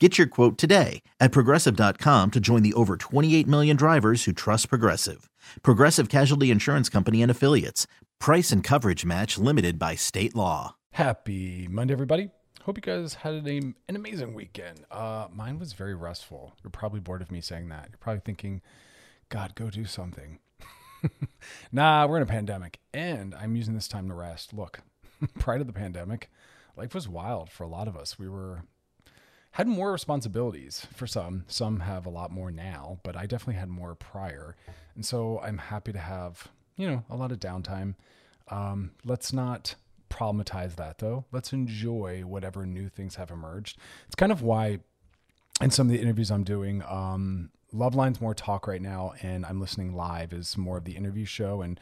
Get your quote today at progressive.com to join the over 28 million drivers who trust Progressive. Progressive Casualty Insurance Company and Affiliates. Price and coverage match limited by state law. Happy Monday, everybody. Hope you guys had an, an amazing weekend. Uh, mine was very restful. You're probably bored of me saying that. You're probably thinking, God, go do something. nah, we're in a pandemic, and I'm using this time to rest. Look, prior to the pandemic, life was wild for a lot of us. We were had more responsibilities for some. Some have a lot more now, but I definitely had more prior. And so I'm happy to have, you know, a lot of downtime. Um, let's not problematize that though. Let's enjoy whatever new things have emerged. It's kind of why in some of the interviews I'm doing, um, Loveline's more talk right now, and I'm listening live is more of the interview show. And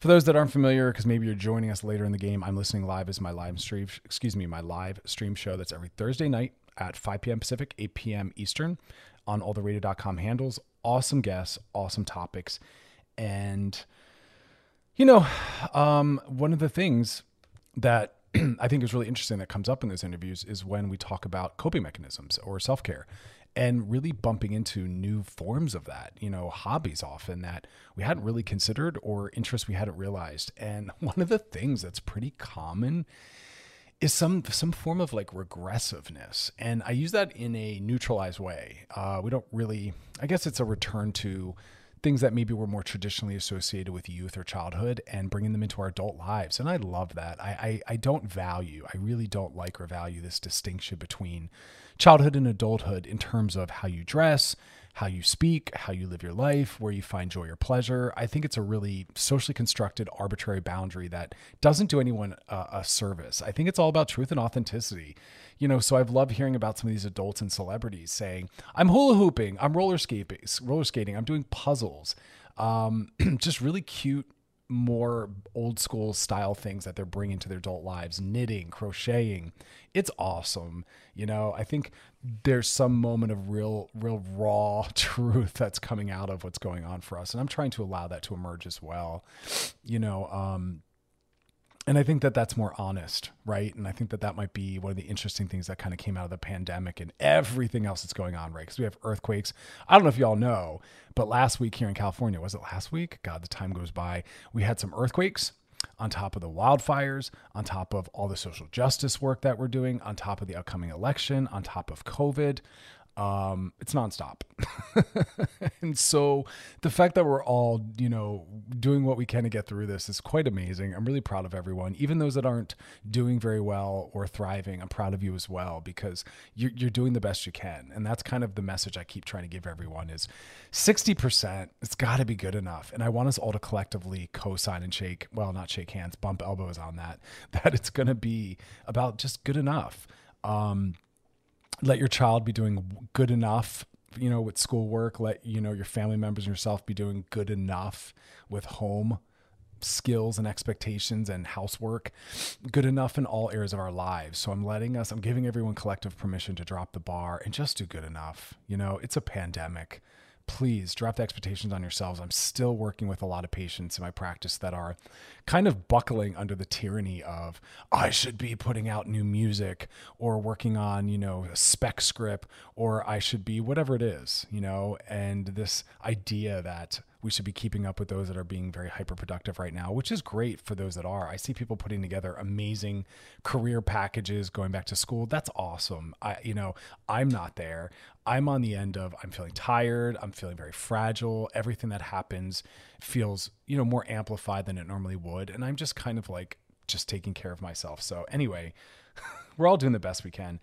for those that aren't familiar, because maybe you're joining us later in the game, I'm listening live is my live stream, excuse me, my live stream show that's every Thursday night at 5 p.m. Pacific, 8 p.m. Eastern on all the radio.com handles. Awesome guests, awesome topics. And, you know, um, one of the things that I think is really interesting that comes up in those interviews is when we talk about coping mechanisms or self care and really bumping into new forms of that, you know, hobbies often that we hadn't really considered or interests we hadn't realized. And one of the things that's pretty common is some some form of like regressiveness and i use that in a neutralized way. Uh, we don't really i guess it's a return to things that maybe were more traditionally associated with youth or childhood and bringing them into our adult lives and i love that. I i, I don't value i really don't like or value this distinction between childhood and adulthood in terms of how you dress how you speak, how you live your life, where you find joy or pleasure. I think it's a really socially constructed, arbitrary boundary that doesn't do anyone a service. I think it's all about truth and authenticity. You know, so I've loved hearing about some of these adults and celebrities saying, "I'm hula hooping, I'm roller skating, roller skating, I'm doing puzzles." Um, just really cute more old school style things that they're bringing to their adult lives knitting crocheting it's awesome you know i think there's some moment of real real raw truth that's coming out of what's going on for us and i'm trying to allow that to emerge as well you know um and I think that that's more honest, right? And I think that that might be one of the interesting things that kind of came out of the pandemic and everything else that's going on, right? Because we have earthquakes. I don't know if y'all know, but last week here in California, was it last week? God, the time goes by. We had some earthquakes on top of the wildfires, on top of all the social justice work that we're doing, on top of the upcoming election, on top of COVID um, it's nonstop. and so the fact that we're all, you know, doing what we can to get through this is quite amazing. I'm really proud of everyone, even those that aren't doing very well or thriving. I'm proud of you as well because you're, you're doing the best you can. And that's kind of the message I keep trying to give everyone is 60%, it's got to be good enough. And I want us all to collectively co-sign and shake, well, not shake hands, bump elbows on that, that it's going to be about just good enough. Um, let your child be doing good enough you know with schoolwork let you know your family members and yourself be doing good enough with home skills and expectations and housework good enough in all areas of our lives. So i'm letting us i'm giving everyone collective permission to drop the bar and just do good enough. You know it's a pandemic please drop the expectations on yourselves. I'm still working with a lot of patients in my practice that are kind of buckling under the tyranny of I should be putting out new music or working on, you know, a spec script or I should be whatever it is, you know, and this idea that we should be keeping up with those that are being very hyper productive right now, which is great for those that are. I see people putting together amazing career packages going back to school. That's awesome. I, you know, I'm not there. I'm on the end of I'm feeling tired. I'm feeling very fragile. Everything that happens feels, you know, more amplified than it normally would. And I'm just kind of like just taking care of myself. So, anyway, we're all doing the best we can.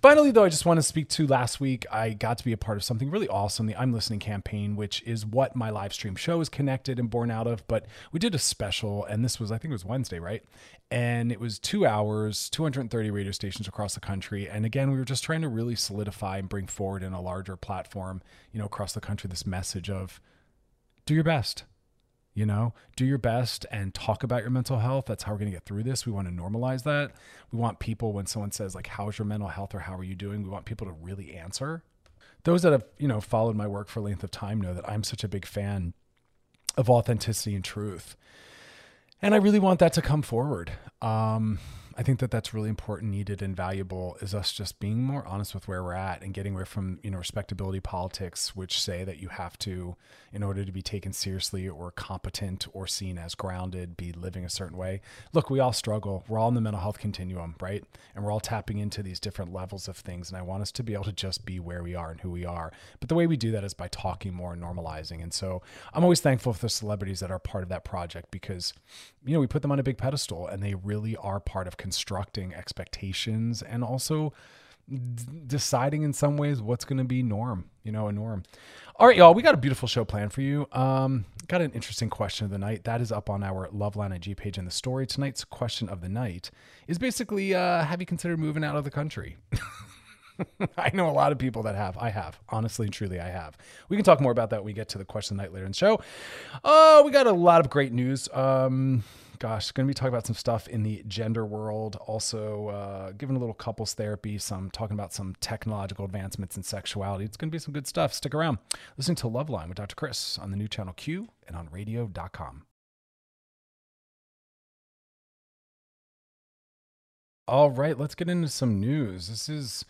Finally, though, I just want to speak to last week. I got to be a part of something really awesome, the I'm Listening campaign, which is what my live stream show is connected and born out of. But we did a special, and this was, I think it was Wednesday, right? And it was two hours, 230 radio stations across the country. And again, we were just trying to really solidify and bring forward in a larger platform, you know, across the country, this message of do your best you know, do your best and talk about your mental health. That's how we're going to get through this. We want to normalize that. We want people, when someone says, like, how's your mental health or how are you doing? We want people to really answer. Those that have, you know, followed my work for a length of time know that I'm such a big fan of authenticity and truth. And I really want that to come forward. Um, I think that that's really important, needed, and valuable is us just being more honest with where we're at and getting away from, you know, respectability politics, which say that you have to, in order to be taken seriously or competent or seen as grounded, be living a certain way. Look, we all struggle. We're all in the mental health continuum, right? And we're all tapping into these different levels of things. And I want us to be able to just be where we are and who we are. But the way we do that is by talking more and normalizing. And so I'm always thankful for the celebrities that are part of that project because, you know, we put them on a big pedestal and they really are part of constructing expectations and also deciding in some ways what's going to be norm, you know, a norm. All right, y'all, we got a beautiful show planned for you. Um, got an interesting question of the night. That is up on our Loveline IG page in the story. Tonight's question of the night is basically uh, Have you considered moving out of the country? I know a lot of people that have. I have. Honestly and truly, I have. We can talk more about that when we get to the question of the night later in the show. Oh, we got a lot of great news. Um, gosh, going to be talking about some stuff in the gender world. Also, uh, giving a little couples therapy, some talking about some technological advancements in sexuality. It's going to be some good stuff. Stick around. Listening to Loveline with Dr. Chris on the new channel Q and on radio.com. All right, let's get into some news. This is,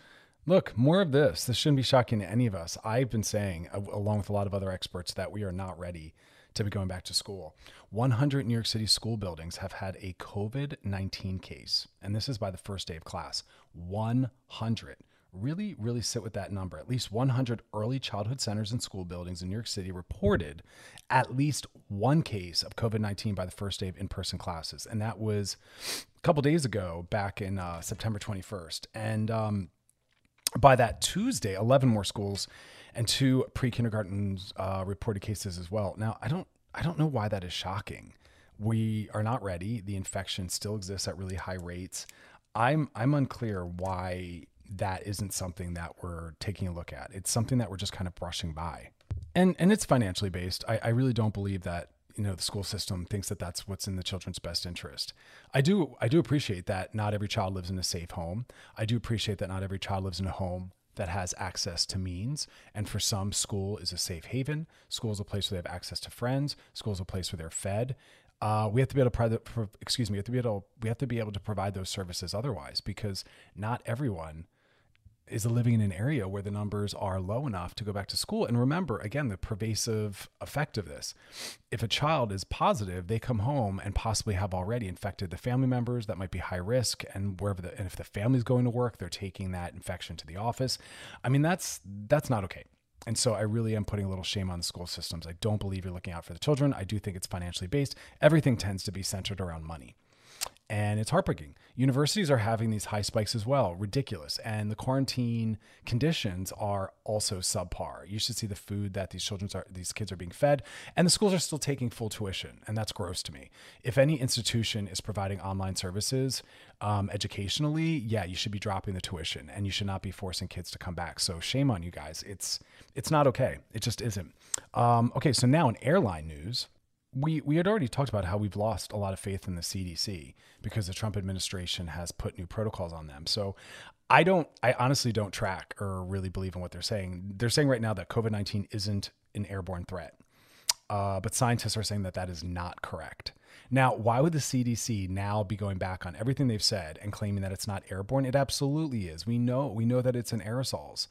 look, more of this. This shouldn't be shocking to any of us. I've been saying, along with a lot of other experts, that we are not ready to be going back to school. 100 New York City school buildings have had a COVID 19 case, and this is by the first day of class. 100. Really, really sit with that number. At least 100 early childhood centers and school buildings in New York City reported at least one case of COVID 19 by the first day of in person classes. And that was a couple days ago, back in uh, September 21st. And um, by that Tuesday, 11 more schools and two pre-kindergarten uh, reported cases as well. Now, I don't, I don't know why that is shocking. We are not ready. The infection still exists at really high rates. I'm, I'm unclear why that isn't something that we're taking a look at. It's something that we're just kind of brushing by, and and it's financially based. I, I really don't believe that you know the school system thinks that that's what's in the children's best interest. I do I do appreciate that not every child lives in a safe home. I do appreciate that not every child lives in a home that has access to means. And for some, school is a safe haven. School is a place where they have access to friends. School is a place where they're fed. Uh, we have to be able to provide, excuse me, we have to be able, we have to be able to provide those services otherwise, because not everyone is living in an area where the numbers are low enough to go back to school. And remember, again, the pervasive effect of this. If a child is positive, they come home and possibly have already infected the family members that might be high risk. And wherever the, and if the family's going to work, they're taking that infection to the office. I mean, that's, that's not okay. And so I really am putting a little shame on the school systems. I don't believe you're looking out for the children. I do think it's financially based. Everything tends to be centered around money and it's heartbreaking. Universities are having these high spikes as well, ridiculous. And the quarantine conditions are also subpar. You should see the food that these children are, these kids are being fed, and the schools are still taking full tuition, and that's gross to me. If any institution is providing online services um, educationally, yeah, you should be dropping the tuition, and you should not be forcing kids to come back. So shame on you guys. It's it's not okay. It just isn't. Um, okay, so now in airline news we we had already talked about how we've lost a lot of faith in the CDC because the Trump administration has put new protocols on them. So I don't I honestly don't track or really believe in what they're saying. They're saying right now that COVID-19 isn't an airborne threat. Uh, but scientists are saying that that is not correct. Now, why would the CDC now be going back on everything they've said and claiming that it's not airborne? It absolutely is. We know we know that it's in aerosols.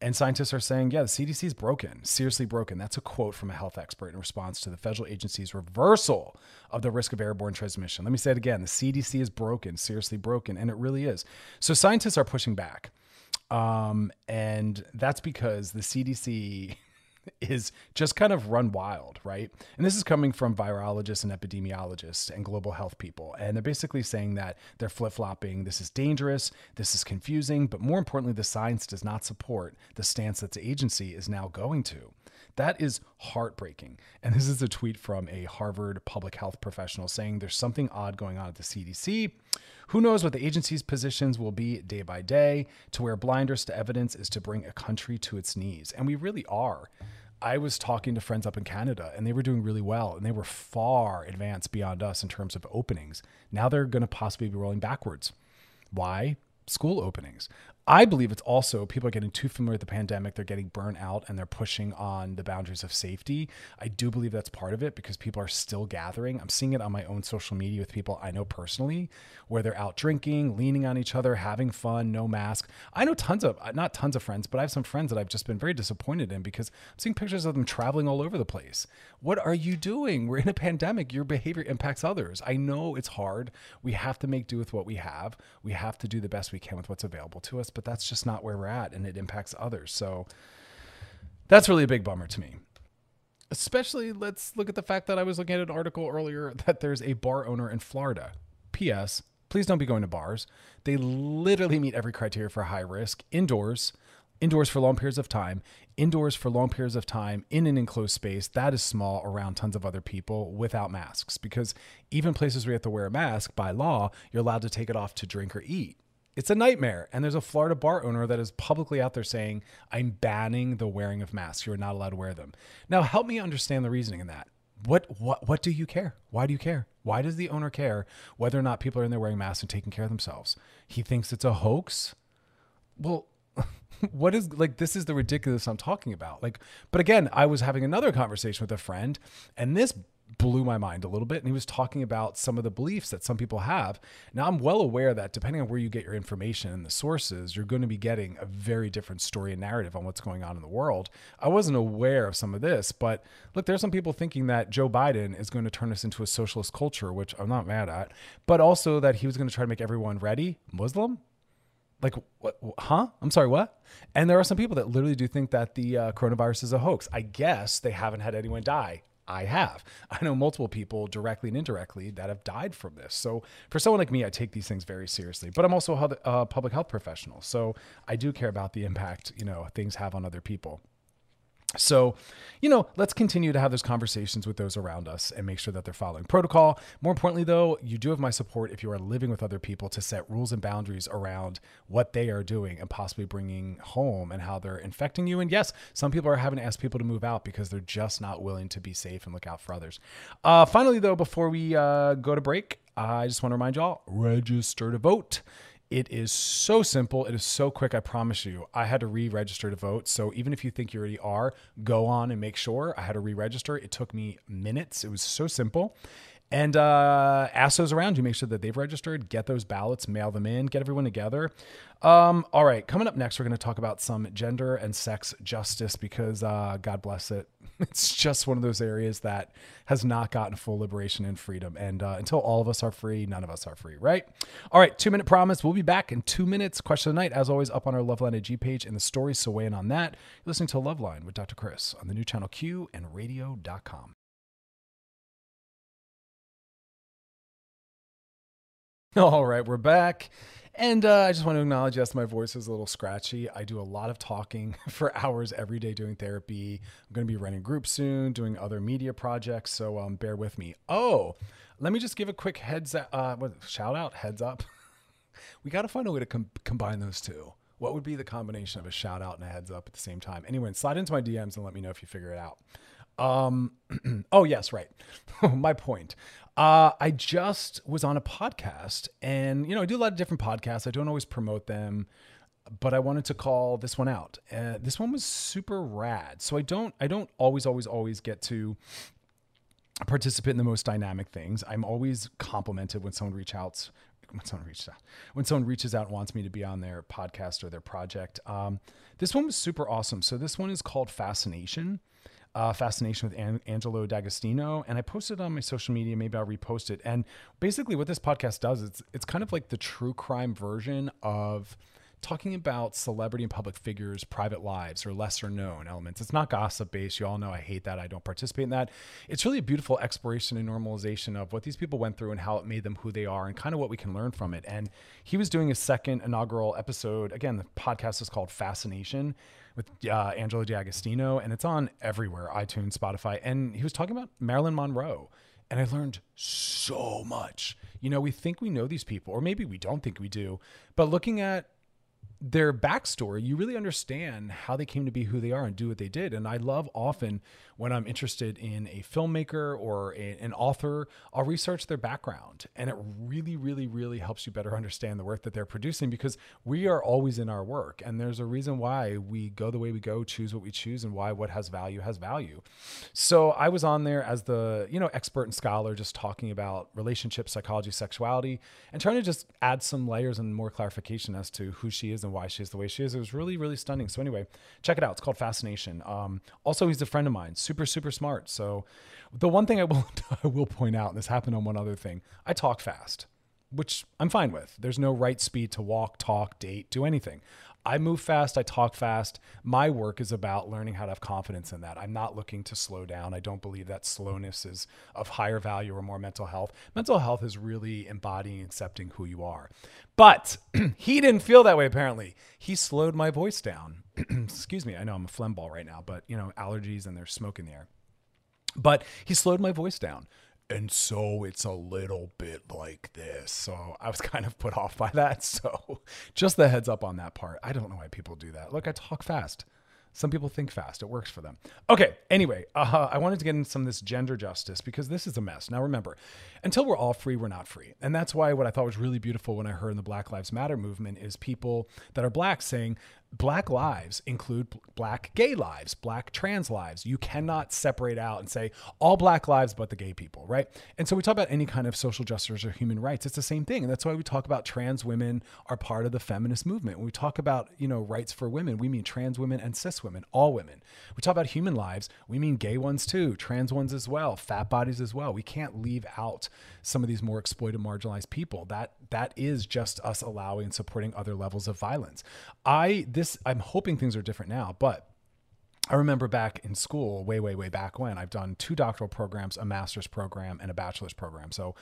And scientists are saying, yeah, the CDC is broken, seriously broken. That's a quote from a health expert in response to the federal agency's reversal of the risk of airborne transmission. Let me say it again the CDC is broken, seriously broken, and it really is. So scientists are pushing back. Um, and that's because the CDC is just kind of run wild, right? And this is coming from virologists and epidemiologists and global health people. And they're basically saying that they're flip flopping. This is dangerous. This is confusing. But more importantly, the science does not support the stance that the agency is now going to. That is heartbreaking. And this is a tweet from a Harvard public health professional saying there's something odd going on at the CDC. Who knows what the agency's positions will be day by day? To wear blinders to evidence is to bring a country to its knees. And we really are. I was talking to friends up in Canada and they were doing really well and they were far advanced beyond us in terms of openings. Now they're going to possibly be rolling backwards. Why? School openings. I believe it's also people are getting too familiar with the pandemic. They're getting burnt out and they're pushing on the boundaries of safety. I do believe that's part of it because people are still gathering. I'm seeing it on my own social media with people I know personally where they're out drinking, leaning on each other, having fun, no mask. I know tons of, uh, not tons of friends, but I have some friends that I've just been very disappointed in because I'm seeing pictures of them traveling all over the place. What are you doing? We're in a pandemic. Your behavior impacts others. I know it's hard. We have to make do with what we have. We have to do the best we can with what's available to us but that's just not where we're at and it impacts others. So that's really a big bummer to me. Especially, let's look at the fact that I was looking at an article earlier that there's a bar owner in Florida. P.S. Please don't be going to bars. They literally meet every criteria for high risk indoors, indoors for long periods of time, indoors for long periods of time in an enclosed space that is small around tons of other people without masks. Because even places where you have to wear a mask by law, you're allowed to take it off to drink or eat. It's a nightmare. And there's a Florida bar owner that is publicly out there saying, I'm banning the wearing of masks. You're not allowed to wear them. Now, help me understand the reasoning in that. What, what, what do you care? Why do you care? Why does the owner care whether or not people are in there wearing masks and taking care of themselves? He thinks it's a hoax. Well, what is like this is the ridiculous I'm talking about. Like, but again, I was having another conversation with a friend, and this blew my mind a little bit. And he was talking about some of the beliefs that some people have. Now, I'm well aware that depending on where you get your information and the sources, you're going to be getting a very different story and narrative on what's going on in the world. I wasn't aware of some of this, but look, there's some people thinking that Joe Biden is going to turn us into a socialist culture, which I'm not mad at, but also that he was going to try to make everyone ready Muslim. Like, what, huh? I'm sorry, what? And there are some people that literally do think that the uh, coronavirus is a hoax. I guess they haven't had anyone die I have. I know multiple people directly and indirectly that have died from this. So for someone like me, I take these things very seriously. But I'm also a uh, public health professional, so I do care about the impact you know things have on other people. So, you know, let's continue to have those conversations with those around us and make sure that they're following protocol. More importantly, though, you do have my support if you are living with other people to set rules and boundaries around what they are doing and possibly bringing home and how they're infecting you. And yes, some people are having to ask people to move out because they're just not willing to be safe and look out for others. Uh, finally, though, before we uh, go to break, I just want to remind y'all register to vote. It is so simple. It is so quick. I promise you. I had to re register to vote. So even if you think you already are, go on and make sure. I had to re register. It took me minutes. It was so simple. And uh, ask those around you, make sure that they've registered, get those ballots, mail them in, get everyone together. Um, all right, coming up next, we're going to talk about some gender and sex justice because, uh, God bless it, it's just one of those areas that has not gotten full liberation and freedom. And uh, until all of us are free, none of us are free, right? All right, two minute promise. We'll be back in two minutes. Question of the night, as always, up on our Loveline AG page and the story. So weigh in on that. You're listening to Loveline with Dr. Chris on the new channel Q and radio.com. All right, we're back. And uh, I just want to acknowledge yes, my voice is a little scratchy. I do a lot of talking for hours every day doing therapy. I'm going to be running groups soon, doing other media projects. So um, bear with me. Oh, let me just give a quick heads uh, shout out, heads up. we got to find a way to com- combine those two. What would be the combination of a shout out and a heads up at the same time? Anyway, slide into my DMs and let me know if you figure it out. Um, oh yes, right. my point. Uh, I just was on a podcast, and you know, I do a lot of different podcasts. I don't always promote them, but I wanted to call this one out. Uh, this one was super rad. So I don't, I don't always, always, always get to participate in the most dynamic things. I'm always complimented when someone reach out when someone reaches out when someone reaches out and wants me to be on their podcast or their project. Um, this one was super awesome. So this one is called Fascination. Uh, Fascination with An- Angelo D'Agostino, and I posted on my social media. Maybe I'll repost it. And basically, what this podcast does, it's it's kind of like the true crime version of talking about celebrity and public figures' private lives or lesser known elements. It's not gossip based. You all know I hate that. I don't participate in that. It's really a beautiful exploration and normalization of what these people went through and how it made them who they are and kind of what we can learn from it. And he was doing a second inaugural episode. Again, the podcast is called Fascination with uh, Angelo D'Agostino, and it's on everywhere iTunes, Spotify. And he was talking about Marilyn Monroe. And I learned so much. You know, we think we know these people, or maybe we don't think we do, but looking at their backstory, you really understand how they came to be who they are and do what they did. And I love often when I'm interested in a filmmaker or a, an author, I'll research their background. And it really, really, really helps you better understand the work that they're producing because we are always in our work. And there's a reason why we go the way we go, choose what we choose, and why what has value has value. So I was on there as the, you know, expert and scholar just talking about relationships, psychology, sexuality, and trying to just add some layers and more clarification as to who she is and why she is the way she is. It was really, really stunning. So anyway, check it out. It's called Fascination. Um, also, he's a friend of mine super super smart. So the one thing I will I will point out, and this happened on one other thing, I talk fast, which I'm fine with. There's no right speed to walk, talk, date, do anything. I move fast, I talk fast. My work is about learning how to have confidence in that. I'm not looking to slow down. I don't believe that slowness is of higher value or more mental health. Mental health is really embodying accepting who you are. But he didn't feel that way apparently. He slowed my voice down. Excuse me. I know I'm a phlegm ball right now, but you know, allergies and there's smoke in the air. But he slowed my voice down and so it's a little bit like this. So I was kind of put off by that. So just the heads up on that part. I don't know why people do that. Look, I talk fast. Some people think fast. It works for them. Okay. Anyway, uh, I wanted to get into some of this gender justice because this is a mess. Now, remember, until we're all free, we're not free. And that's why what I thought was really beautiful when I heard in the Black Lives Matter movement is people that are black saying, black lives include black gay lives, black trans lives. You cannot separate out and say all black lives but the gay people, right? And so we talk about any kind of social justice or human rights. It's the same thing. And that's why we talk about trans women are part of the feminist movement. When we talk about, you know, rights for women, we mean trans women and cis women, all women. We talk about human lives, we mean gay ones too, trans ones as well, fat bodies as well. We can't leave out some of these more exploited marginalized people. That that is just us allowing and supporting other levels of violence. I this this I'm hoping things are different now, but I remember back in school, way, way, way back when, I've done two doctoral programs, a master's program, and a bachelor's program. So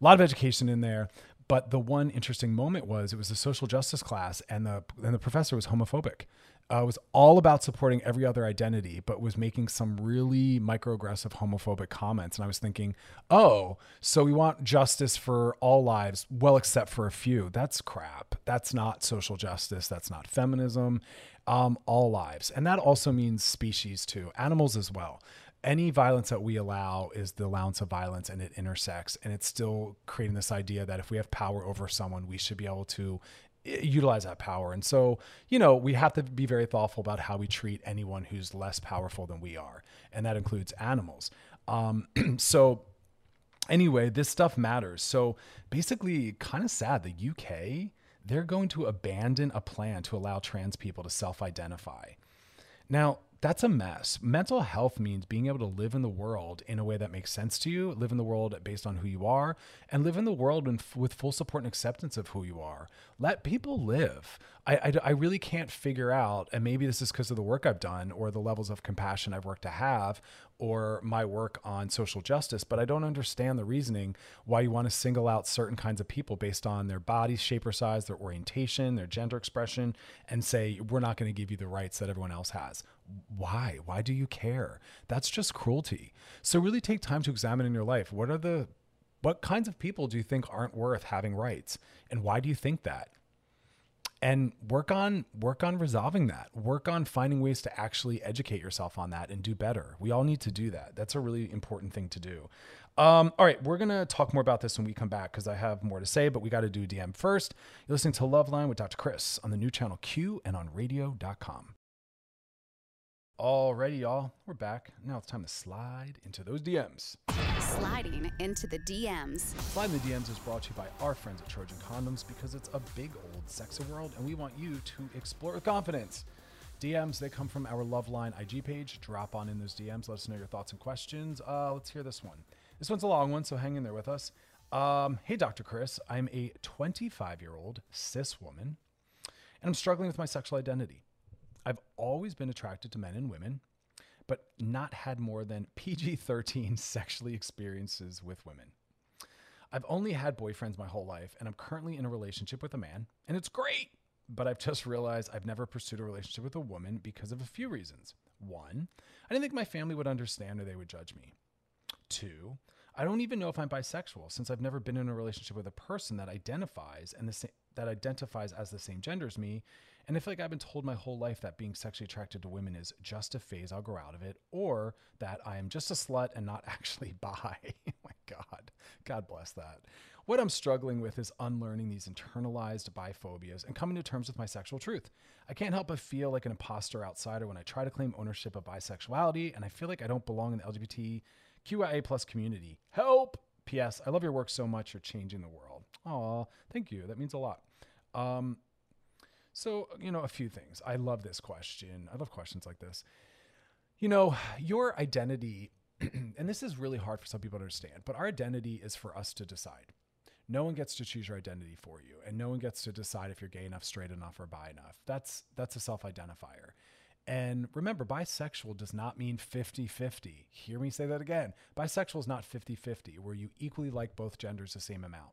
a lot of education in there. But the one interesting moment was it was a social justice class, and the and the professor was homophobic. Uh, was all about supporting every other identity, but was making some really microaggressive homophobic comments. And I was thinking, oh, so we want justice for all lives, well, except for a few. That's crap. That's not social justice. That's not feminism. Um, all lives. And that also means species too, animals as well any violence that we allow is the allowance of violence and it intersects and it's still creating this idea that if we have power over someone we should be able to utilize that power. And so, you know, we have to be very thoughtful about how we treat anyone who's less powerful than we are. And that includes animals. Um, so, anyway, this stuff matters. So, basically, kind of sad. The UK, they're going to abandon a plan to allow trans people to self identify. Now, that's a mess. Mental health means being able to live in the world in a way that makes sense to you, live in the world based on who you are, and live in the world in, with full support and acceptance of who you are. Let people live. I, I, I really can't figure out, and maybe this is because of the work I've done or the levels of compassion I've worked to have or my work on social justice, but I don't understand the reasoning why you want to single out certain kinds of people based on their body shape or size, their orientation, their gender expression, and say, we're not going to give you the rights that everyone else has. Why? Why do you care? That's just cruelty. So really take time to examine in your life what are the what kinds of people do you think aren't worth having rights? And why do you think that? and work on work on resolving that work on finding ways to actually educate yourself on that and do better we all need to do that that's a really important thing to do um, all right we're gonna talk more about this when we come back because i have more to say but we got to do a dm first you're listening to loveline with dr chris on the new channel q and on radio.com Alrighty, y'all, we're back. Now it's time to slide into those DMs. Sliding into the DMs. Sliding the DMs is brought to you by our friends at Trojan Condoms because it's a big old sexy world and we want you to explore with confidence. DMs, they come from our Loveline IG page. Drop on in those DMs. Let us know your thoughts and questions. Uh, let's hear this one. This one's a long one, so hang in there with us. Um, hey, Dr. Chris. I'm a 25 year old cis woman and I'm struggling with my sexual identity. I've always been attracted to men and women, but not had more than PG 13 sexually experiences with women. I've only had boyfriends my whole life, and I'm currently in a relationship with a man, and it's great. But I've just realized I've never pursued a relationship with a woman because of a few reasons. One, I didn't think my family would understand or they would judge me. Two, I don't even know if I'm bisexual since I've never been in a relationship with a person that identifies and the same that identifies as the same gender as me. And I feel like I've been told my whole life that being sexually attracted to women is just a phase, I'll grow out of it, or that I am just a slut and not actually bi. oh my God. God bless that. What I'm struggling with is unlearning these internalized biphobias and coming to terms with my sexual truth. I can't help but feel like an imposter outsider when I try to claim ownership of bisexuality, and I feel like I don't belong in the LGBTQIA plus community. Help! P.S. I love your work so much. You're changing the world. Oh, thank you. That means a lot. Um, so, you know, a few things. I love this question. I love questions like this. You know, your identity, and this is really hard for some people to understand, but our identity is for us to decide. No one gets to choose your identity for you, and no one gets to decide if you're gay enough, straight enough, or bi enough. That's that's a self-identifier. And remember, bisexual does not mean 50 50. Hear me say that again. Bisexual is not 50 50, where you equally like both genders the same amount.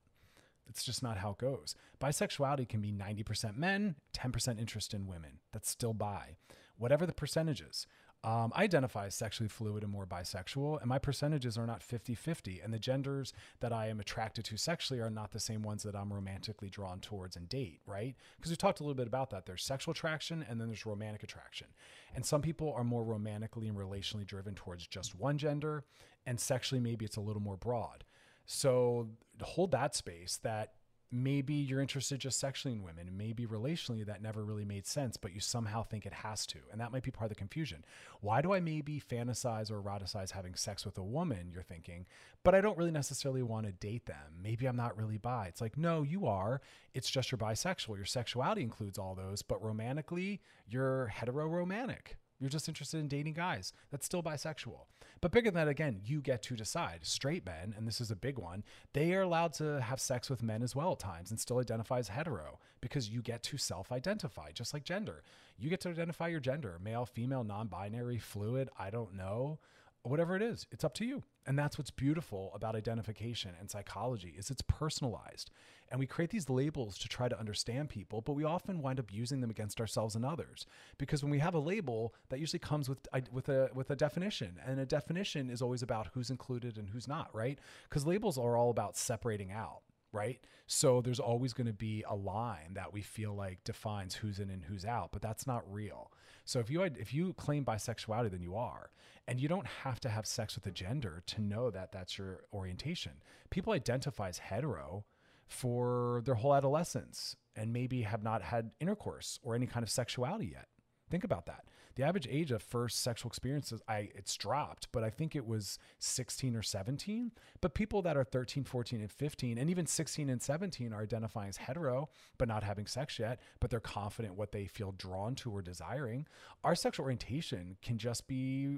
That's just not how it goes. Bisexuality can be 90% men, 10% interest in women. That's still bi. Whatever the percentages. Um, I identify as sexually fluid and more bisexual, and my percentages are not 50 50. And the genders that I am attracted to sexually are not the same ones that I'm romantically drawn towards and date, right? Because we talked a little bit about that. There's sexual attraction and then there's romantic attraction. And some people are more romantically and relationally driven towards just one gender, and sexually, maybe it's a little more broad. So hold that space that maybe you're interested just sexually in women maybe relationally that never really made sense but you somehow think it has to and that might be part of the confusion. Why do i maybe fantasize or eroticize having sex with a woman you're thinking but i don't really necessarily want to date them? Maybe i'm not really bi. It's like no you are. It's just you're bisexual. Your sexuality includes all those but romantically you're hetero romantic you're just interested in dating guys. That's still bisexual. But bigger than that, again, you get to decide. Straight men, and this is a big one, they are allowed to have sex with men as well at times and still identify as hetero because you get to self identify, just like gender. You get to identify your gender male, female, non binary, fluid, I don't know whatever it is it's up to you. And that's what's beautiful about identification and psychology is it's personalized. And we create these labels to try to understand people but we often wind up using them against ourselves and others. Because when we have a label that usually comes with with a with a definition. And a definition is always about who's included and who's not right? Because labels are all about separating out right? So there's always going to be a line that we feel like defines who's in and who's out, but that's not real. So if you if you claim bisexuality, then you are, and you don't have to have sex with a gender to know that that's your orientation. People identify as hetero for their whole adolescence and maybe have not had intercourse or any kind of sexuality yet. Think about that. The average age of first sexual experiences, I it's dropped, but I think it was 16 or 17. But people that are 13, 14, and 15, and even 16 and 17 are identifying as hetero, but not having sex yet, but they're confident what they feel drawn to or desiring. Our sexual orientation can just be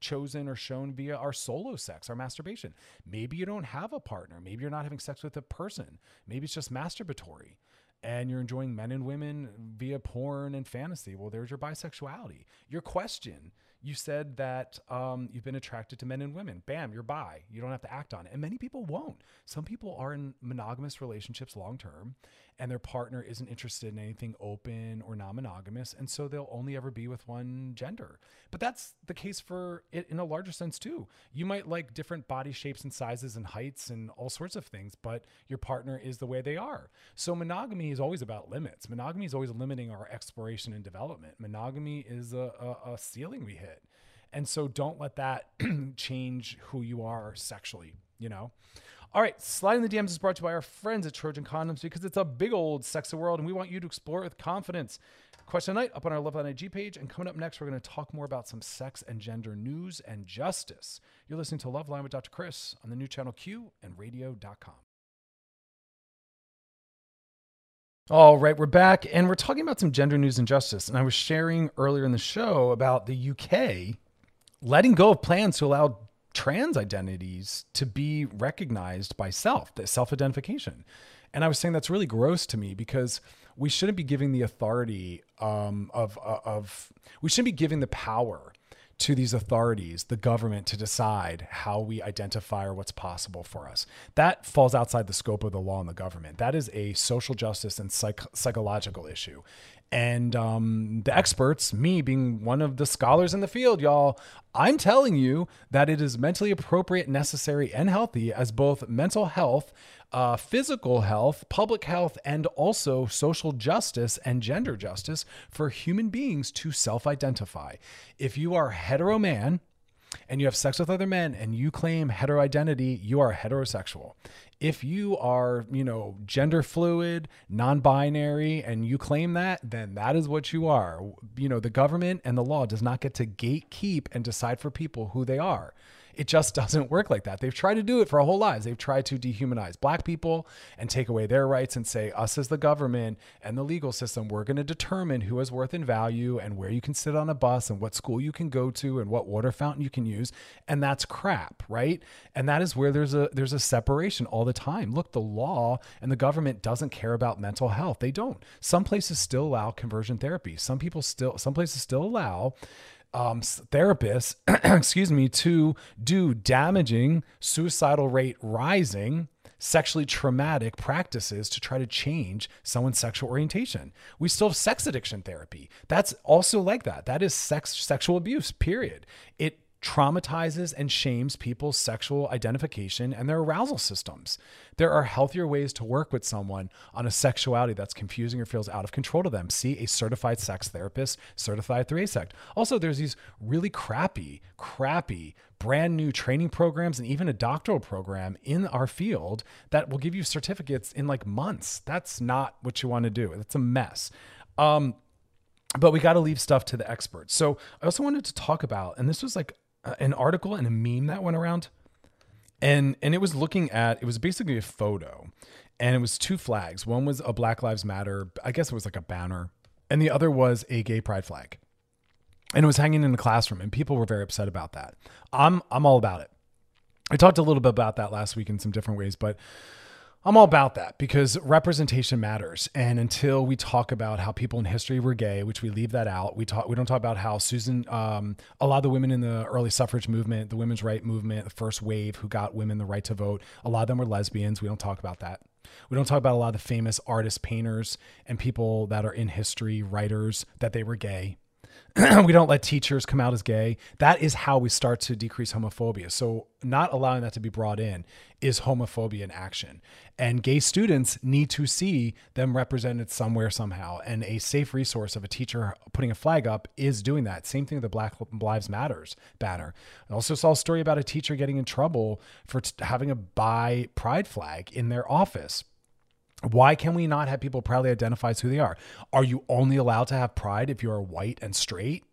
chosen or shown via our solo sex, our masturbation. Maybe you don't have a partner. Maybe you're not having sex with a person. Maybe it's just masturbatory and you're enjoying men and women via porn and fantasy. Well, there's your bisexuality. Your question, you said that um, you've been attracted to men and women. Bam, you're bi. You don't have to act on it. And many people won't. Some people are in monogamous relationships long term, and their partner isn't interested in anything open or non monogamous. And so they'll only ever be with one gender. But that's the case for it in a larger sense, too. You might like different body shapes and sizes and heights and all sorts of things, but your partner is the way they are. So monogamy is always about limits. Monogamy is always limiting our exploration and development. Monogamy is a, a, a ceiling we hit. And so don't let that change who you are sexually, you know? All right, sliding the DMs is brought to you by our friends at Trojan Condoms because it's a big old sexy world and we want you to explore it with confidence. Question night up on our Loveline IG page. And coming up next, we're going to talk more about some sex and gender news and justice. You're listening to Loveline with Dr. Chris on the new channel Q and radio.com. All right, we're back and we're talking about some gender news and justice. And I was sharing earlier in the show about the UK letting go of plans to allow trans identities to be recognized by self, the self identification. And I was saying that's really gross to me because we shouldn't be giving the authority um, of, of, we shouldn't be giving the power to these authorities, the government, to decide how we identify or what's possible for us. That falls outside the scope of the law and the government. That is a social justice and psych- psychological issue. And um, the experts, me being one of the scholars in the field, y'all, I'm telling you that it is mentally appropriate, necessary, and healthy as both mental health uh, physical health, public health, and also social justice and gender justice for human beings to self identify. If you are hetero man, and you have sex with other men and you claim hetero identity, you are heterosexual. If you are, you know, gender fluid, non-binary and you claim that, then that is what you are. You know, the government and the law does not get to gatekeep and decide for people who they are. It just doesn't work like that. They've tried to do it for our whole lives. They've tried to dehumanize black people and take away their rights and say, us as the government and the legal system, we're going to determine who is worth and value and where you can sit on a bus and what school you can go to and what water fountain you can use. And that's crap, right? And that is where there's a there's a separation all the time. Look, the law and the government doesn't care about mental health. They don't. Some places still allow conversion therapy. Some people still some places still allow um, therapists, excuse me, to do damaging, suicidal rate rising, sexually traumatic practices to try to change someone's sexual orientation. We still have sex addiction therapy. That's also like that. That is sex sexual abuse. Period. It traumatizes and shames people's sexual identification and their arousal systems. There are healthier ways to work with someone on a sexuality that's confusing or feels out of control to them. See a certified sex therapist, certified through AASECT. Also, there's these really crappy, crappy, brand new training programs and even a doctoral program in our field that will give you certificates in like months. That's not what you want to do. It's a mess. Um, but we got to leave stuff to the experts. So I also wanted to talk about, and this was like Uh, an article and a meme that went around, and and it was looking at it was basically a photo, and it was two flags. One was a Black Lives Matter, I guess it was like a banner, and the other was a gay pride flag, and it was hanging in the classroom, and people were very upset about that. I'm I'm all about it. I talked a little bit about that last week in some different ways, but I'm all about that because representation matters. And until we talk about how people in history were gay, which we leave that out, we talk we don't talk about how Susan, um, a lot of the women in the early suffrage movement, the women's right movement, the first wave who got women the right to vote, a lot of them were lesbians. We don't talk about that. We don't talk about a lot of the famous artists, painters, and people that are in history, writers, that they were gay. we don't let teachers come out as gay. That is how we start to decrease homophobia. So, not allowing that to be brought in is homophobia in action. And gay students need to see them represented somewhere, somehow. And a safe resource of a teacher putting a flag up is doing that. Same thing with the Black Lives Matters banner. I also saw a story about a teacher getting in trouble for t- having a bi pride flag in their office why can we not have people proudly identify as who they are? Are you only allowed to have pride if you are white and straight?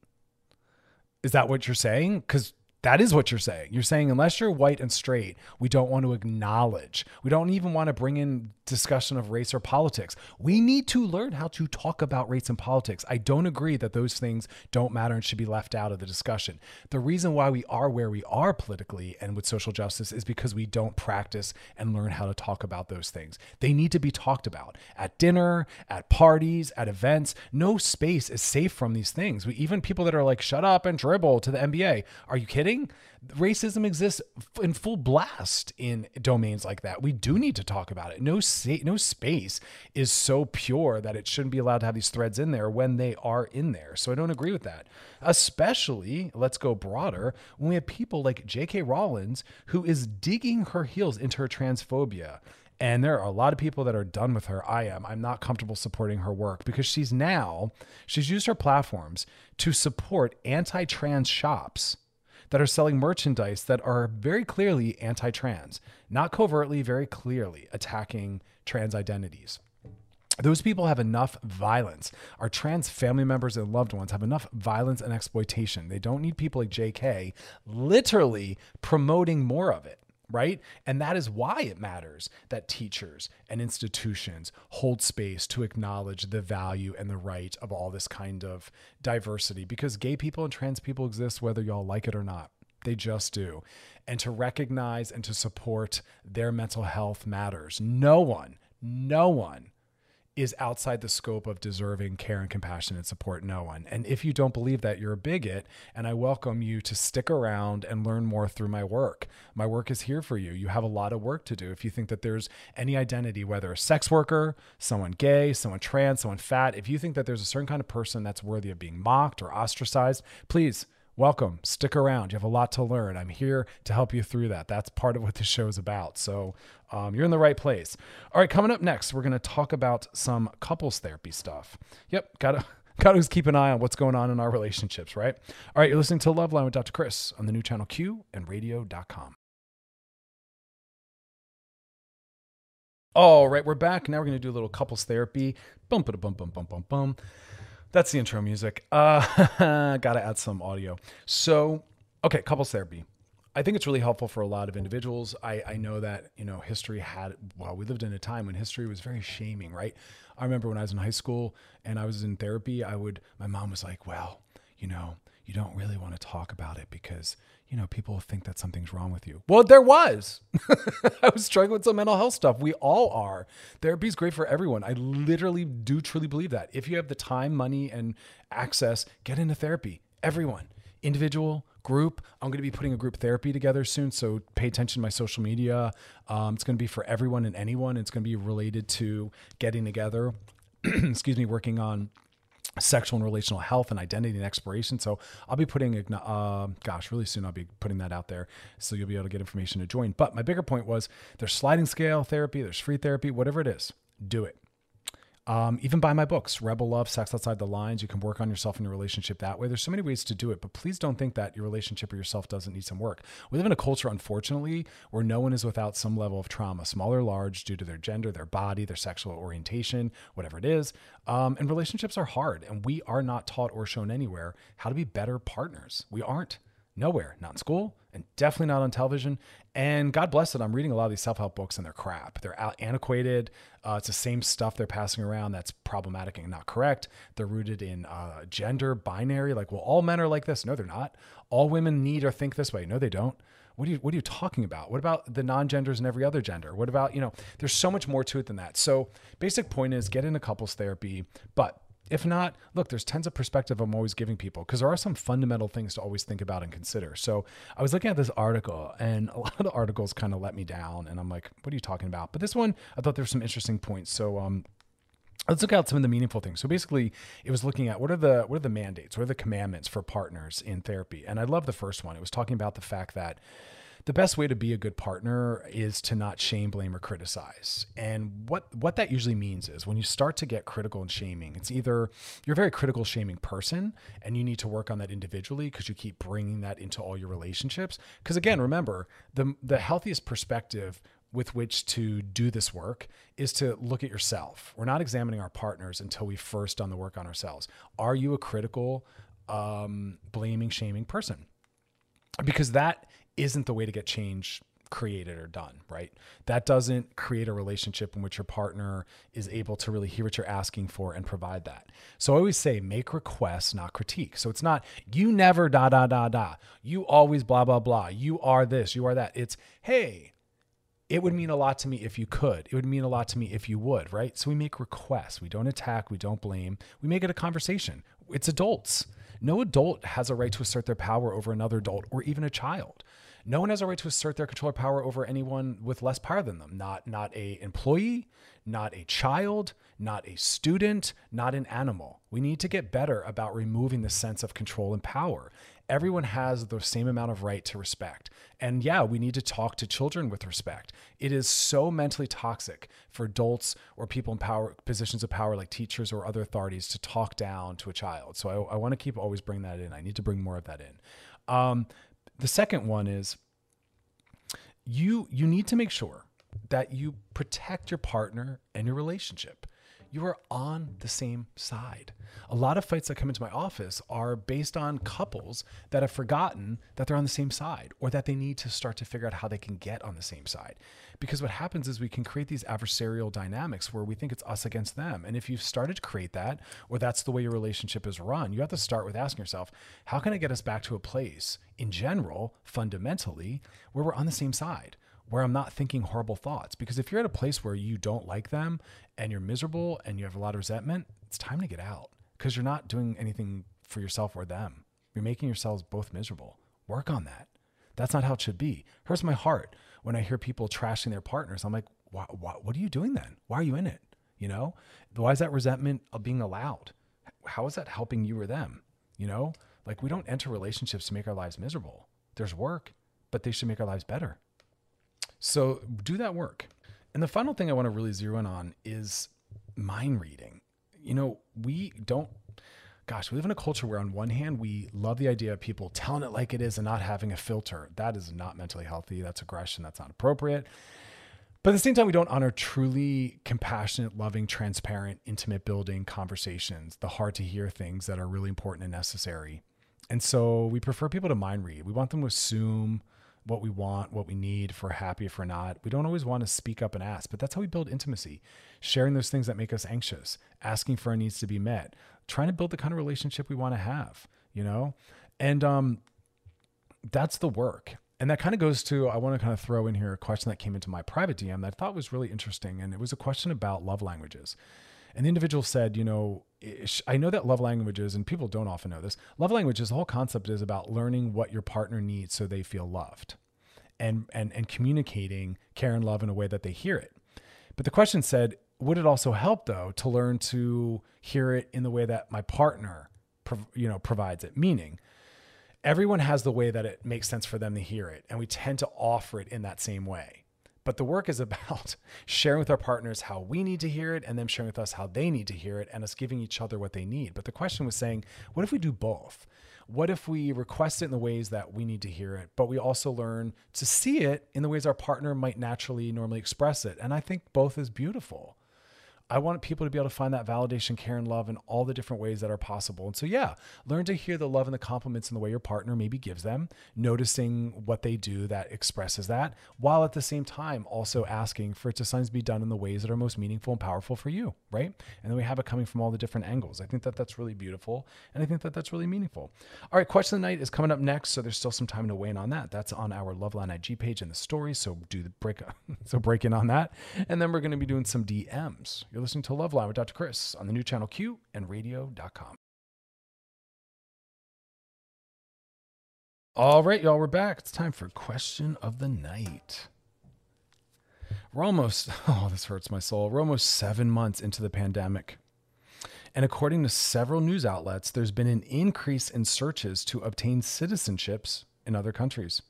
Is that what you're saying? Because that is what you're saying. You're saying unless you're white and straight, we don't want to acknowledge. We don't even want to bring in discussion of race or politics. We need to learn how to talk about race and politics. I don't agree that those things don't matter and should be left out of the discussion. The reason why we are where we are politically and with social justice is because we don't practice and learn how to talk about those things. They need to be talked about at dinner, at parties, at events. No space is safe from these things. We, even people that are like shut up and dribble to the NBA. Are you kidding? Racism exists in full blast in domains like that. We do need to talk about it. No, sa- no space is so pure that it shouldn't be allowed to have these threads in there when they are in there. So I don't agree with that. Especially, let's go broader, when we have people like J.K. Rowling who is digging her heels into her transphobia. And there are a lot of people that are done with her. I am. I'm not comfortable supporting her work because she's now, she's used her platforms to support anti trans shops that are selling merchandise that are very clearly anti trans, not covertly, very clearly attacking trans identities. those people have enough violence. Our trans family members and loved ones have enough violence and exploitation. They don't need people like JK literally promoting more of it right? And that is why it matters that teachers and institutions hold space to acknowledge the value and the right of all this kind of diversity because gay people and trans people exist whether y'all like it or not. They just do. And to recognize and to support their mental health matters. No one, no one is outside the scope of deserving care and compassion and support no one. And if you don't believe that, you're a bigot. And I welcome you to stick around and learn more through my work. My work is here for you. You have a lot of work to do. If you think that there's any identity, whether a sex worker, someone gay, someone trans, someone fat, if you think that there's a certain kind of person that's worthy of being mocked or ostracized, please welcome. Stick around. You have a lot to learn. I'm here to help you through that. That's part of what this show is about. So um, you're in the right place. All right, coming up next, we're going to talk about some couples therapy stuff. Yep, got to. Got to keep an eye on what's going on in our relationships, right? All right, you're listening to Loveline with Dr. Chris on the new channel Q and radio.com. All right, we're back. Now we're going to do a little couples therapy. Bum, bum, bum, bum, bum, bum, bum. That's the intro music. Uh, gotta add some audio. So, okay, couples therapy. I think it's really helpful for a lot of individuals. I, I know that, you know, history had, well, we lived in a time when history was very shaming, right? I remember when I was in high school and I was in therapy, I would, my mom was like, well, you know, you don't really want to talk about it because you know, people think that something's wrong with you. Well, there was. I was struggling with some mental health stuff. We all are. Therapy is great for everyone. I literally do truly believe that. If you have the time, money, and access, get into therapy. Everyone, individual, group. I'm going to be putting a group therapy together soon. So pay attention to my social media. Um, it's going to be for everyone and anyone. It's going to be related to getting together. Excuse me, working on sexual and relational health and identity and exploration. So I'll be putting, uh, gosh, really soon I'll be putting that out there. So you'll be able to get information to join. But my bigger point was there's sliding scale therapy, there's free therapy, whatever it is, do it. Um, even buy my books, Rebel Love, Sex Outside the Lines. You can work on yourself and your relationship that way. There's so many ways to do it, but please don't think that your relationship or yourself doesn't need some work. We live in a culture, unfortunately, where no one is without some level of trauma, small or large, due to their gender, their body, their sexual orientation, whatever it is. Um, and relationships are hard, and we are not taught or shown anywhere how to be better partners. We aren't. Nowhere, not in school, and definitely not on television. And God bless it, I'm reading a lot of these self help books and they're crap. They're antiquated. Uh, it's the same stuff they're passing around that's problematic and not correct. They're rooted in uh, gender binary. Like, well, all men are like this. No, they're not. All women need or think this way. No, they don't. What are you What are you talking about? What about the non genders and every other gender? What about you know? There's so much more to it than that. So, basic point is get into couples therapy, but if not, look, there's tons of perspective I'm always giving people because there are some fundamental things to always think about and consider. So I was looking at this article, and a lot of the articles kind of let me down, and I'm like, what are you talking about? But this one, I thought there were some interesting points. So um, let's look at some of the meaningful things. So basically, it was looking at what are the what are the mandates, what are the commandments for partners in therapy, and I love the first one. It was talking about the fact that the best way to be a good partner is to not shame, blame, or criticize. And what what that usually means is when you start to get critical and shaming, it's either you're a very critical, shaming person, and you need to work on that individually because you keep bringing that into all your relationships. Because again, remember the the healthiest perspective with which to do this work is to look at yourself. We're not examining our partners until we've first done the work on ourselves. Are you a critical, um, blaming, shaming person? Because that isn't the way to get change created or done, right? That doesn't create a relationship in which your partner is able to really hear what you're asking for and provide that. So I always say make requests, not critique. So it's not you never da da da da. You always blah blah blah. You are this, you are that. It's hey, it would mean a lot to me if you could. It would mean a lot to me if you would, right? So we make requests. We don't attack, we don't blame. We make it a conversation. It's adults. No adult has a right to assert their power over another adult or even a child. No one has a right to assert their control or power over anyone with less power than them. Not not a employee, not a child, not a student, not an animal. We need to get better about removing the sense of control and power. Everyone has the same amount of right to respect. And yeah, we need to talk to children with respect. It is so mentally toxic for adults or people in power positions of power like teachers or other authorities to talk down to a child. So I, I want to keep always bring that in. I need to bring more of that in. Um, the second one is you you need to make sure that you protect your partner and your relationship. You are on the same side. A lot of fights that come into my office are based on couples that have forgotten that they're on the same side or that they need to start to figure out how they can get on the same side. Because what happens is we can create these adversarial dynamics where we think it's us against them. And if you've started to create that, or that's the way your relationship is run, you have to start with asking yourself, how can I get us back to a place in general, fundamentally, where we're on the same side? Where I'm not thinking horrible thoughts. Because if you're at a place where you don't like them and you're miserable and you have a lot of resentment, it's time to get out because you're not doing anything for yourself or them. You're making yourselves both miserable. Work on that. That's not how it should be. Hurts my heart when I hear people trashing their partners. I'm like, why, why, what are you doing then? Why are you in it? You know, why is that resentment of being allowed? How is that helping you or them? You know, like we don't enter relationships to make our lives miserable. There's work, but they should make our lives better. So do that work. And the final thing I want to really zero in on is mind reading. You know, we don't, gosh, we live in a culture where, on one hand, we love the idea of people telling it like it is and not having a filter. That is not mentally healthy. That's aggression. That's not appropriate. But at the same time, we don't honor truly compassionate, loving, transparent, intimate building conversations, the hard to hear things that are really important and necessary. And so we prefer people to mind read. We want them to assume what we want, what we need, if we're happy, if we're not. We don't always want to speak up and ask, but that's how we build intimacy. Sharing those things that make us anxious, asking for our needs to be met, trying to build the kind of relationship we want to have, you know? And um that's the work. And that kind of goes to I want to kind of throw in here a question that came into my private DM that I thought was really interesting. And it was a question about love languages. And the individual said, you know, I know that love languages, and people don't often know this, love languages, the whole concept is about learning what your partner needs so they feel loved and, and, and communicating care and love in a way that they hear it. But the question said, would it also help though to learn to hear it in the way that my partner, you know, provides it? Meaning, everyone has the way that it makes sense for them to hear it, and we tend to offer it in that same way. But the work is about sharing with our partners how we need to hear it and them sharing with us how they need to hear it and us giving each other what they need. But the question was saying, what if we do both? What if we request it in the ways that we need to hear it, but we also learn to see it in the ways our partner might naturally normally express it? And I think both is beautiful. I want people to be able to find that validation, care, and love in all the different ways that are possible. And so, yeah, learn to hear the love and the compliments in the way your partner maybe gives them, noticing what they do that expresses that, while at the same time also asking for it to sometimes be done in the ways that are most meaningful and powerful for you, right? And then we have it coming from all the different angles. I think that that's really beautiful. And I think that that's really meaningful. All right, question of the night is coming up next. So there's still some time to weigh in on that. That's on our Loveline IG page in the story. So do the break, so break in on that. And then we're going to be doing some DMs. You're listening to Love Loveline with Dr. Chris on the new channel Q and radio.com. All right, y'all, we're back. It's time for question of the night. We're almost, oh, this hurts my soul. We're almost seven months into the pandemic. And according to several news outlets, there's been an increase in searches to obtain citizenships in other countries.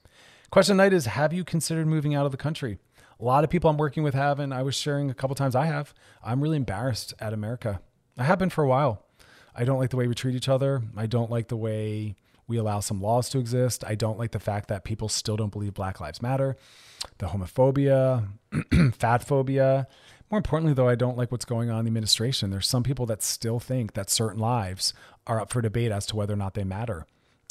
Question night is Have you considered moving out of the country? A lot of people I'm working with have, and I was sharing a couple times I have. I'm really embarrassed at America. I have been for a while. I don't like the way we treat each other. I don't like the way we allow some laws to exist. I don't like the fact that people still don't believe Black Lives Matter, the homophobia, fat phobia. More importantly, though, I don't like what's going on in the administration. There's some people that still think that certain lives are up for debate as to whether or not they matter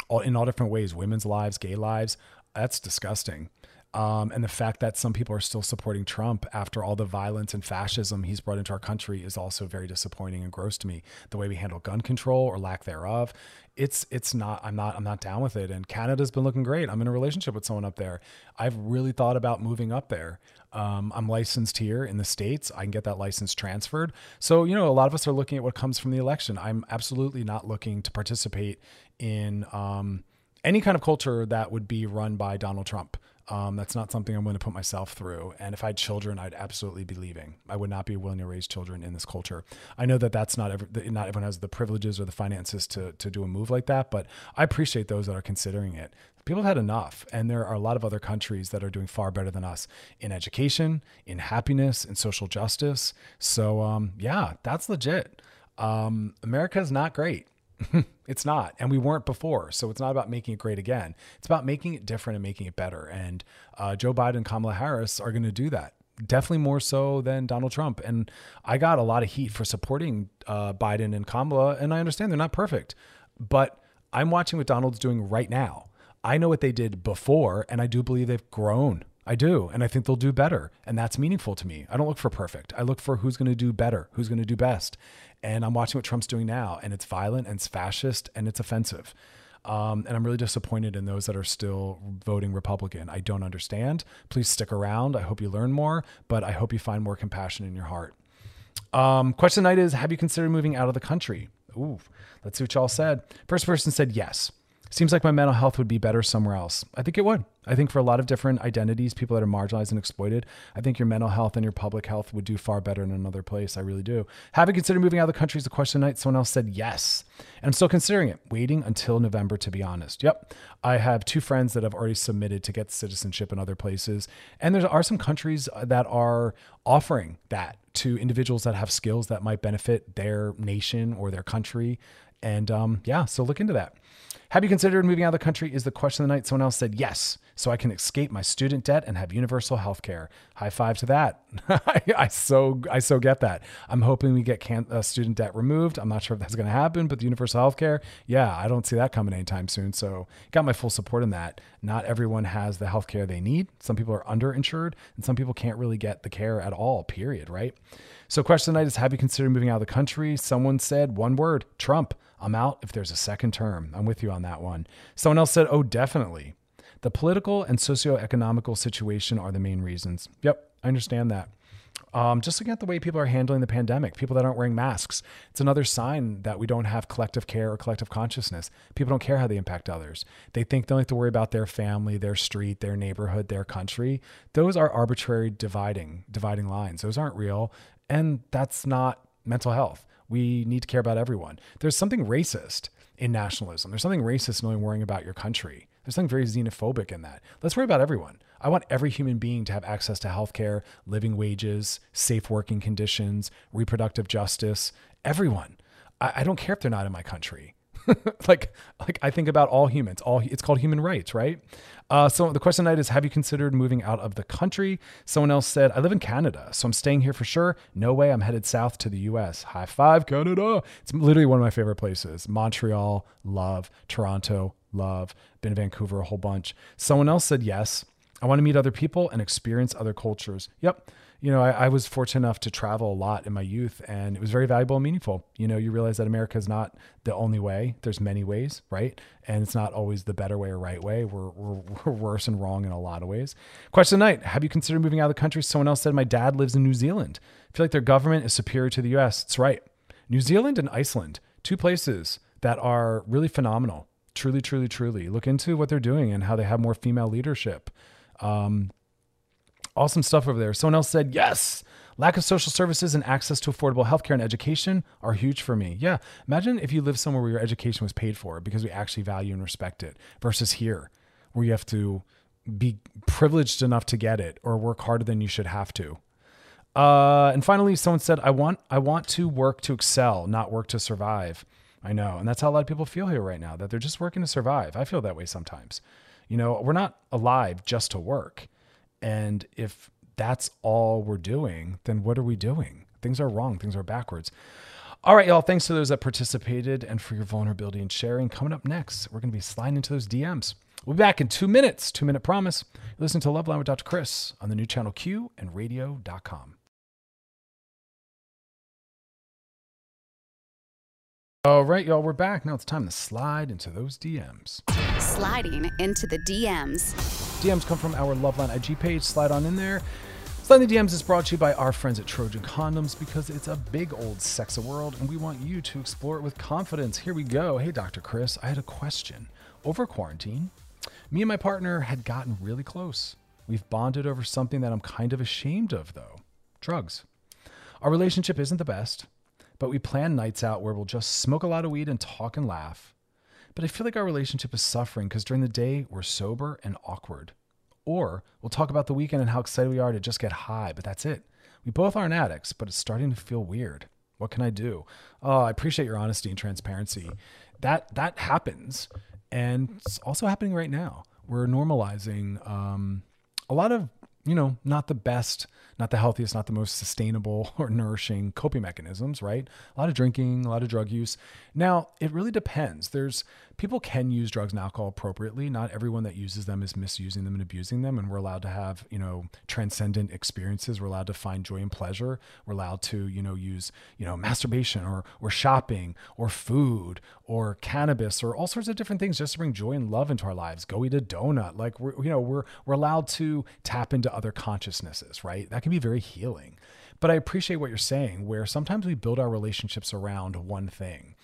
all, in all different ways women's lives, gay lives. That's disgusting. Um, and the fact that some people are still supporting Trump after all the violence and fascism he's brought into our country is also very disappointing and gross to me. The way we handle gun control or lack thereof, it's it's not. I'm not. I'm not down with it. And Canada's been looking great. I'm in a relationship with someone up there. I've really thought about moving up there. Um, I'm licensed here in the states. I can get that license transferred. So you know, a lot of us are looking at what comes from the election. I'm absolutely not looking to participate in. Um, any kind of culture that would be run by Donald Trump. Um, that's not something I'm going to put myself through. And if I had children, I'd absolutely be leaving. I would not be willing to raise children in this culture. I know that that's not every, not everyone has the privileges or the finances to to do a move like that, but I appreciate those that are considering it. People have had enough, and there are a lot of other countries that are doing far better than us in education, in happiness, in social justice. So, um, yeah, that's legit. Um, America is not great. it's not. And we weren't before. So it's not about making it great again. It's about making it different and making it better. And uh, Joe Biden and Kamala Harris are going to do that. definitely more so than Donald Trump. And I got a lot of heat for supporting uh, Biden and Kamala, and I understand they're not perfect, but I'm watching what Donald's doing right now. I know what they did before, and I do believe they've grown. I do. And I think they'll do better. And that's meaningful to me. I don't look for perfect. I look for who's going to do better, who's going to do best. And I'm watching what Trump's doing now, and it's violent and it's fascist and it's offensive. Um, and I'm really disappointed in those that are still voting Republican. I don't understand. Please stick around. I hope you learn more, but I hope you find more compassion in your heart. Um, question tonight is Have you considered moving out of the country? Ooh, let's see what y'all said. First person said yes. Seems like my mental health would be better somewhere else. I think it would. I think for a lot of different identities, people that are marginalized and exploited, I think your mental health and your public health would do far better in another place. I really do. Have you considered moving out of the country? Is the question tonight. Someone else said yes. And I'm still considering it, waiting until November, to be honest. Yep. I have two friends that have already submitted to get citizenship in other places. And there are some countries that are offering that to individuals that have skills that might benefit their nation or their country. And um, yeah, so look into that. Have you considered moving out of the country? Is the question of the night. Someone else said yes, so I can escape my student debt and have universal health care. High five to that. I, I, so I so get that. I'm hoping we get can, uh, student debt removed. I'm not sure if that's going to happen, but the universal health care, yeah, I don't see that coming anytime soon. So got my full support in that. Not everyone has the health care they need. Some people are underinsured, and some people can't really get the care at all. Period. Right. So question tonight is: Have you considered moving out of the country? Someone said one word: Trump. I'm out if there's a second term. I'm with you on that one. Someone else said, oh, definitely. The political and socioeconomical situation are the main reasons. Yep, I understand that. Um, just looking at the way people are handling the pandemic, people that aren't wearing masks, it's another sign that we don't have collective care or collective consciousness. People don't care how they impact others. They think they only have to worry about their family, their street, their neighborhood, their country. Those are arbitrary dividing dividing lines. Those aren't real, and that's not mental health. We need to care about everyone. There's something racist in nationalism. There's something racist in only worrying about your country. There's something very xenophobic in that. Let's worry about everyone. I want every human being to have access to healthcare, living wages, safe working conditions, reproductive justice. Everyone. I, I don't care if they're not in my country. like like I think about all humans. All it's called human rights, right? Uh, so the question tonight is: Have you considered moving out of the country? Someone else said, "I live in Canada, so I'm staying here for sure. No way, I'm headed south to the U.S. High five, Canada! It's literally one of my favorite places. Montreal, love. Toronto, love. Been to Vancouver a whole bunch. Someone else said yes. I want to meet other people and experience other cultures. Yep you know, I, I, was fortunate enough to travel a lot in my youth and it was very valuable and meaningful. You know, you realize that America is not the only way. There's many ways, right? And it's not always the better way or right way. We're, we're, we're worse and wrong in a lot of ways. Question night Have you considered moving out of the country? Someone else said, My dad lives in New Zealand. I feel like their government is superior to the US. It's right. New Zealand and Iceland, two places that are really phenomenal. Truly, truly, truly. Look into what they're doing and how they have more female leadership. Um, Awesome stuff over there. Someone else said, yes. Lack of social services and access to affordable healthcare and education are huge for me. Yeah. Imagine if you live somewhere where your education was paid for because we actually value and respect it versus here where you have to be privileged enough to get it or work harder than you should have to. Uh, and finally, someone said, I want, I want to work to excel, not work to survive. I know. And that's how a lot of people feel here right now, that they're just working to survive. I feel that way sometimes. You know, we're not alive just to work. And if that's all we're doing, then what are we doing? Things are wrong, things are backwards. All right, y'all. Thanks to those that participated and for your vulnerability and sharing. Coming up next, we're going to be sliding into those DMs. We'll be back in two minutes, two minute promise. Listen to Loveline with Dr. Chris on the new channel Q and radio.com. All right, y'all, we're back. Now it's time to slide into those DMs. Sliding into the DMs. DMs come from our Loveline IG page. Slide on in there. Sliding the DMs is brought to you by our friends at Trojan Condoms because it's a big old sex world and we want you to explore it with confidence. Here we go. Hey, Dr. Chris, I had a question. Over quarantine, me and my partner had gotten really close. We've bonded over something that I'm kind of ashamed of, though drugs. Our relationship isn't the best but we plan nights out where we'll just smoke a lot of weed and talk and laugh. But I feel like our relationship is suffering because during the day we're sober and awkward. Or we'll talk about the weekend and how excited we are to just get high, but that's it. We both aren't addicts, but it's starting to feel weird. What can I do? Oh, I appreciate your honesty and transparency. That that happens, and it's also happening right now. We're normalizing um, a lot of you know, not the best, not the healthiest, not the most sustainable or nourishing coping mechanisms, right? A lot of drinking, a lot of drug use. Now, it really depends. There's people can use drugs and alcohol appropriately. Not everyone that uses them is misusing them and abusing them. And we're allowed to have, you know, transcendent experiences. We're allowed to find joy and pleasure. We're allowed to, you know, use, you know, masturbation or or shopping or food or cannabis or all sorts of different things just to bring joy and love into our lives. Go eat a donut. Like we're, you know, we're we're allowed to tap into other consciousnesses, right? That can be very healing. But I appreciate what you're saying, where sometimes we build our relationships around one thing.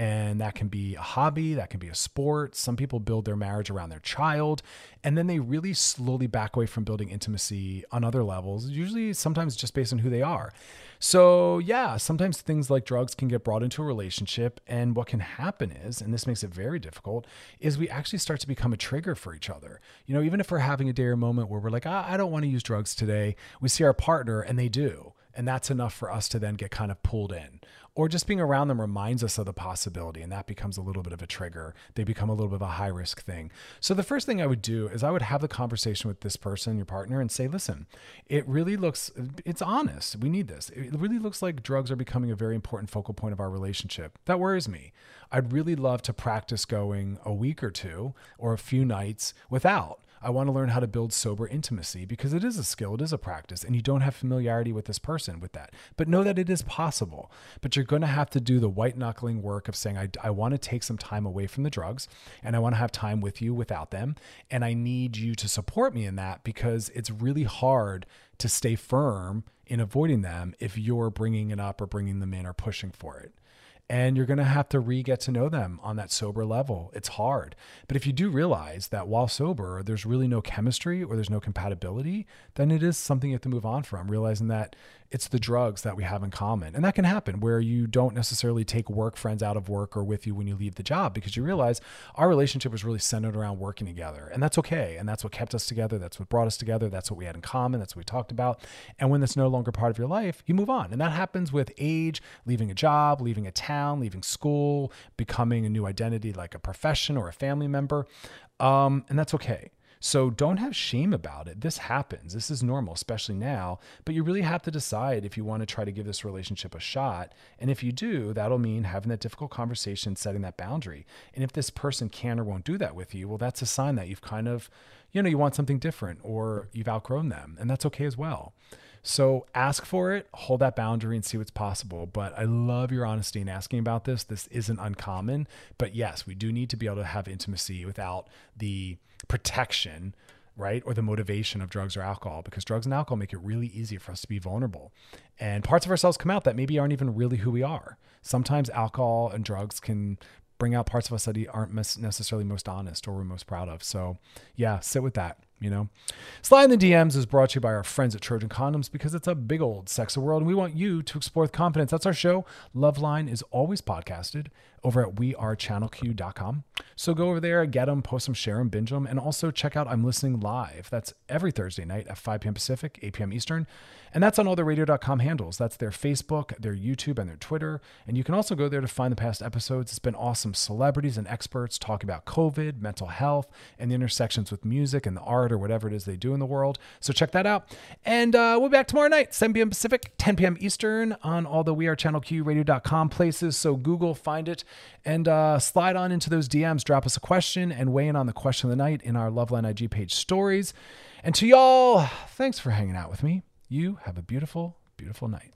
And that can be a hobby, that can be a sport. Some people build their marriage around their child, and then they really slowly back away from building intimacy on other levels, usually sometimes just based on who they are. So, yeah, sometimes things like drugs can get brought into a relationship. And what can happen is, and this makes it very difficult, is we actually start to become a trigger for each other. You know, even if we're having a day or moment where we're like, I don't want to use drugs today, we see our partner and they do. And that's enough for us to then get kind of pulled in. Or just being around them reminds us of the possibility and that becomes a little bit of a trigger. They become a little bit of a high risk thing. So the first thing i would do is i would have the conversation with this person your partner and say listen it really looks it's honest. We need this. It really looks like drugs are becoming a very important focal point of our relationship. That worries me. I'd really love to practice going a week or two or a few nights without I want to learn how to build sober intimacy because it is a skill, it is a practice, and you don't have familiarity with this person with that. But know that it is possible. But you're going to have to do the white knuckling work of saying, I, I want to take some time away from the drugs and I want to have time with you without them. And I need you to support me in that because it's really hard to stay firm in avoiding them if you're bringing it up or bringing them in or pushing for it and you're going to have to re get to know them on that sober level. It's hard. But if you do realize that while sober, there's really no chemistry or there's no compatibility, then it is something you have to move on from, realizing that it's the drugs that we have in common. And that can happen where you don't necessarily take work friends out of work or with you when you leave the job because you realize our relationship was really centered around working together. And that's okay. And that's what kept us together. That's what brought us together. That's what we had in common. That's what we talked about. And when that's no longer part of your life, you move on. And that happens with age, leaving a job, leaving a town, leaving school, becoming a new identity like a profession or a family member. Um, and that's okay. So don't have shame about it. This happens. This is normal, especially now. But you really have to decide if you want to try to give this relationship a shot. And if you do, that'll mean having that difficult conversation, setting that boundary. And if this person can or won't do that with you, well, that's a sign that you've kind of, you know, you want something different or you've outgrown them. And that's okay as well. So ask for it, hold that boundary and see what's possible. But I love your honesty in asking about this. This isn't uncommon. But yes, we do need to be able to have intimacy without the protection right? Or the motivation of drugs or alcohol, because drugs and alcohol make it really easy for us to be vulnerable. And parts of ourselves come out that maybe aren't even really who we are. Sometimes alcohol and drugs can bring out parts of us that aren't necessarily most honest or we're most proud of. So, yeah, sit with that you know? Slide in the DMs is brought to you by our friends at Trojan Condoms because it's a big old sex world and we want you to explore with confidence. That's our show. Loveline is always podcasted over at wearechannelq.com. So go over there, get them, post them, share them, binge them, and also check out I'm Listening Live. That's every Thursday night at 5 p.m. Pacific, 8 p.m. Eastern. And that's on all their radio.com handles. That's their Facebook, their YouTube, and their Twitter. And you can also go there to find the past episodes. It's been awesome celebrities and experts talking about COVID, mental health, and the intersections with music and the art or whatever it is they do in the world. So check that out. And uh, we'll be back tomorrow night, 7 p.m. Pacific, 10 p.m. Eastern on all the We Are Channel Q radio.com places. So Google, find it, and uh, slide on into those DMs. Drop us a question and weigh in on the question of the night in our Loveline IG page stories. And to y'all, thanks for hanging out with me. You have a beautiful, beautiful night.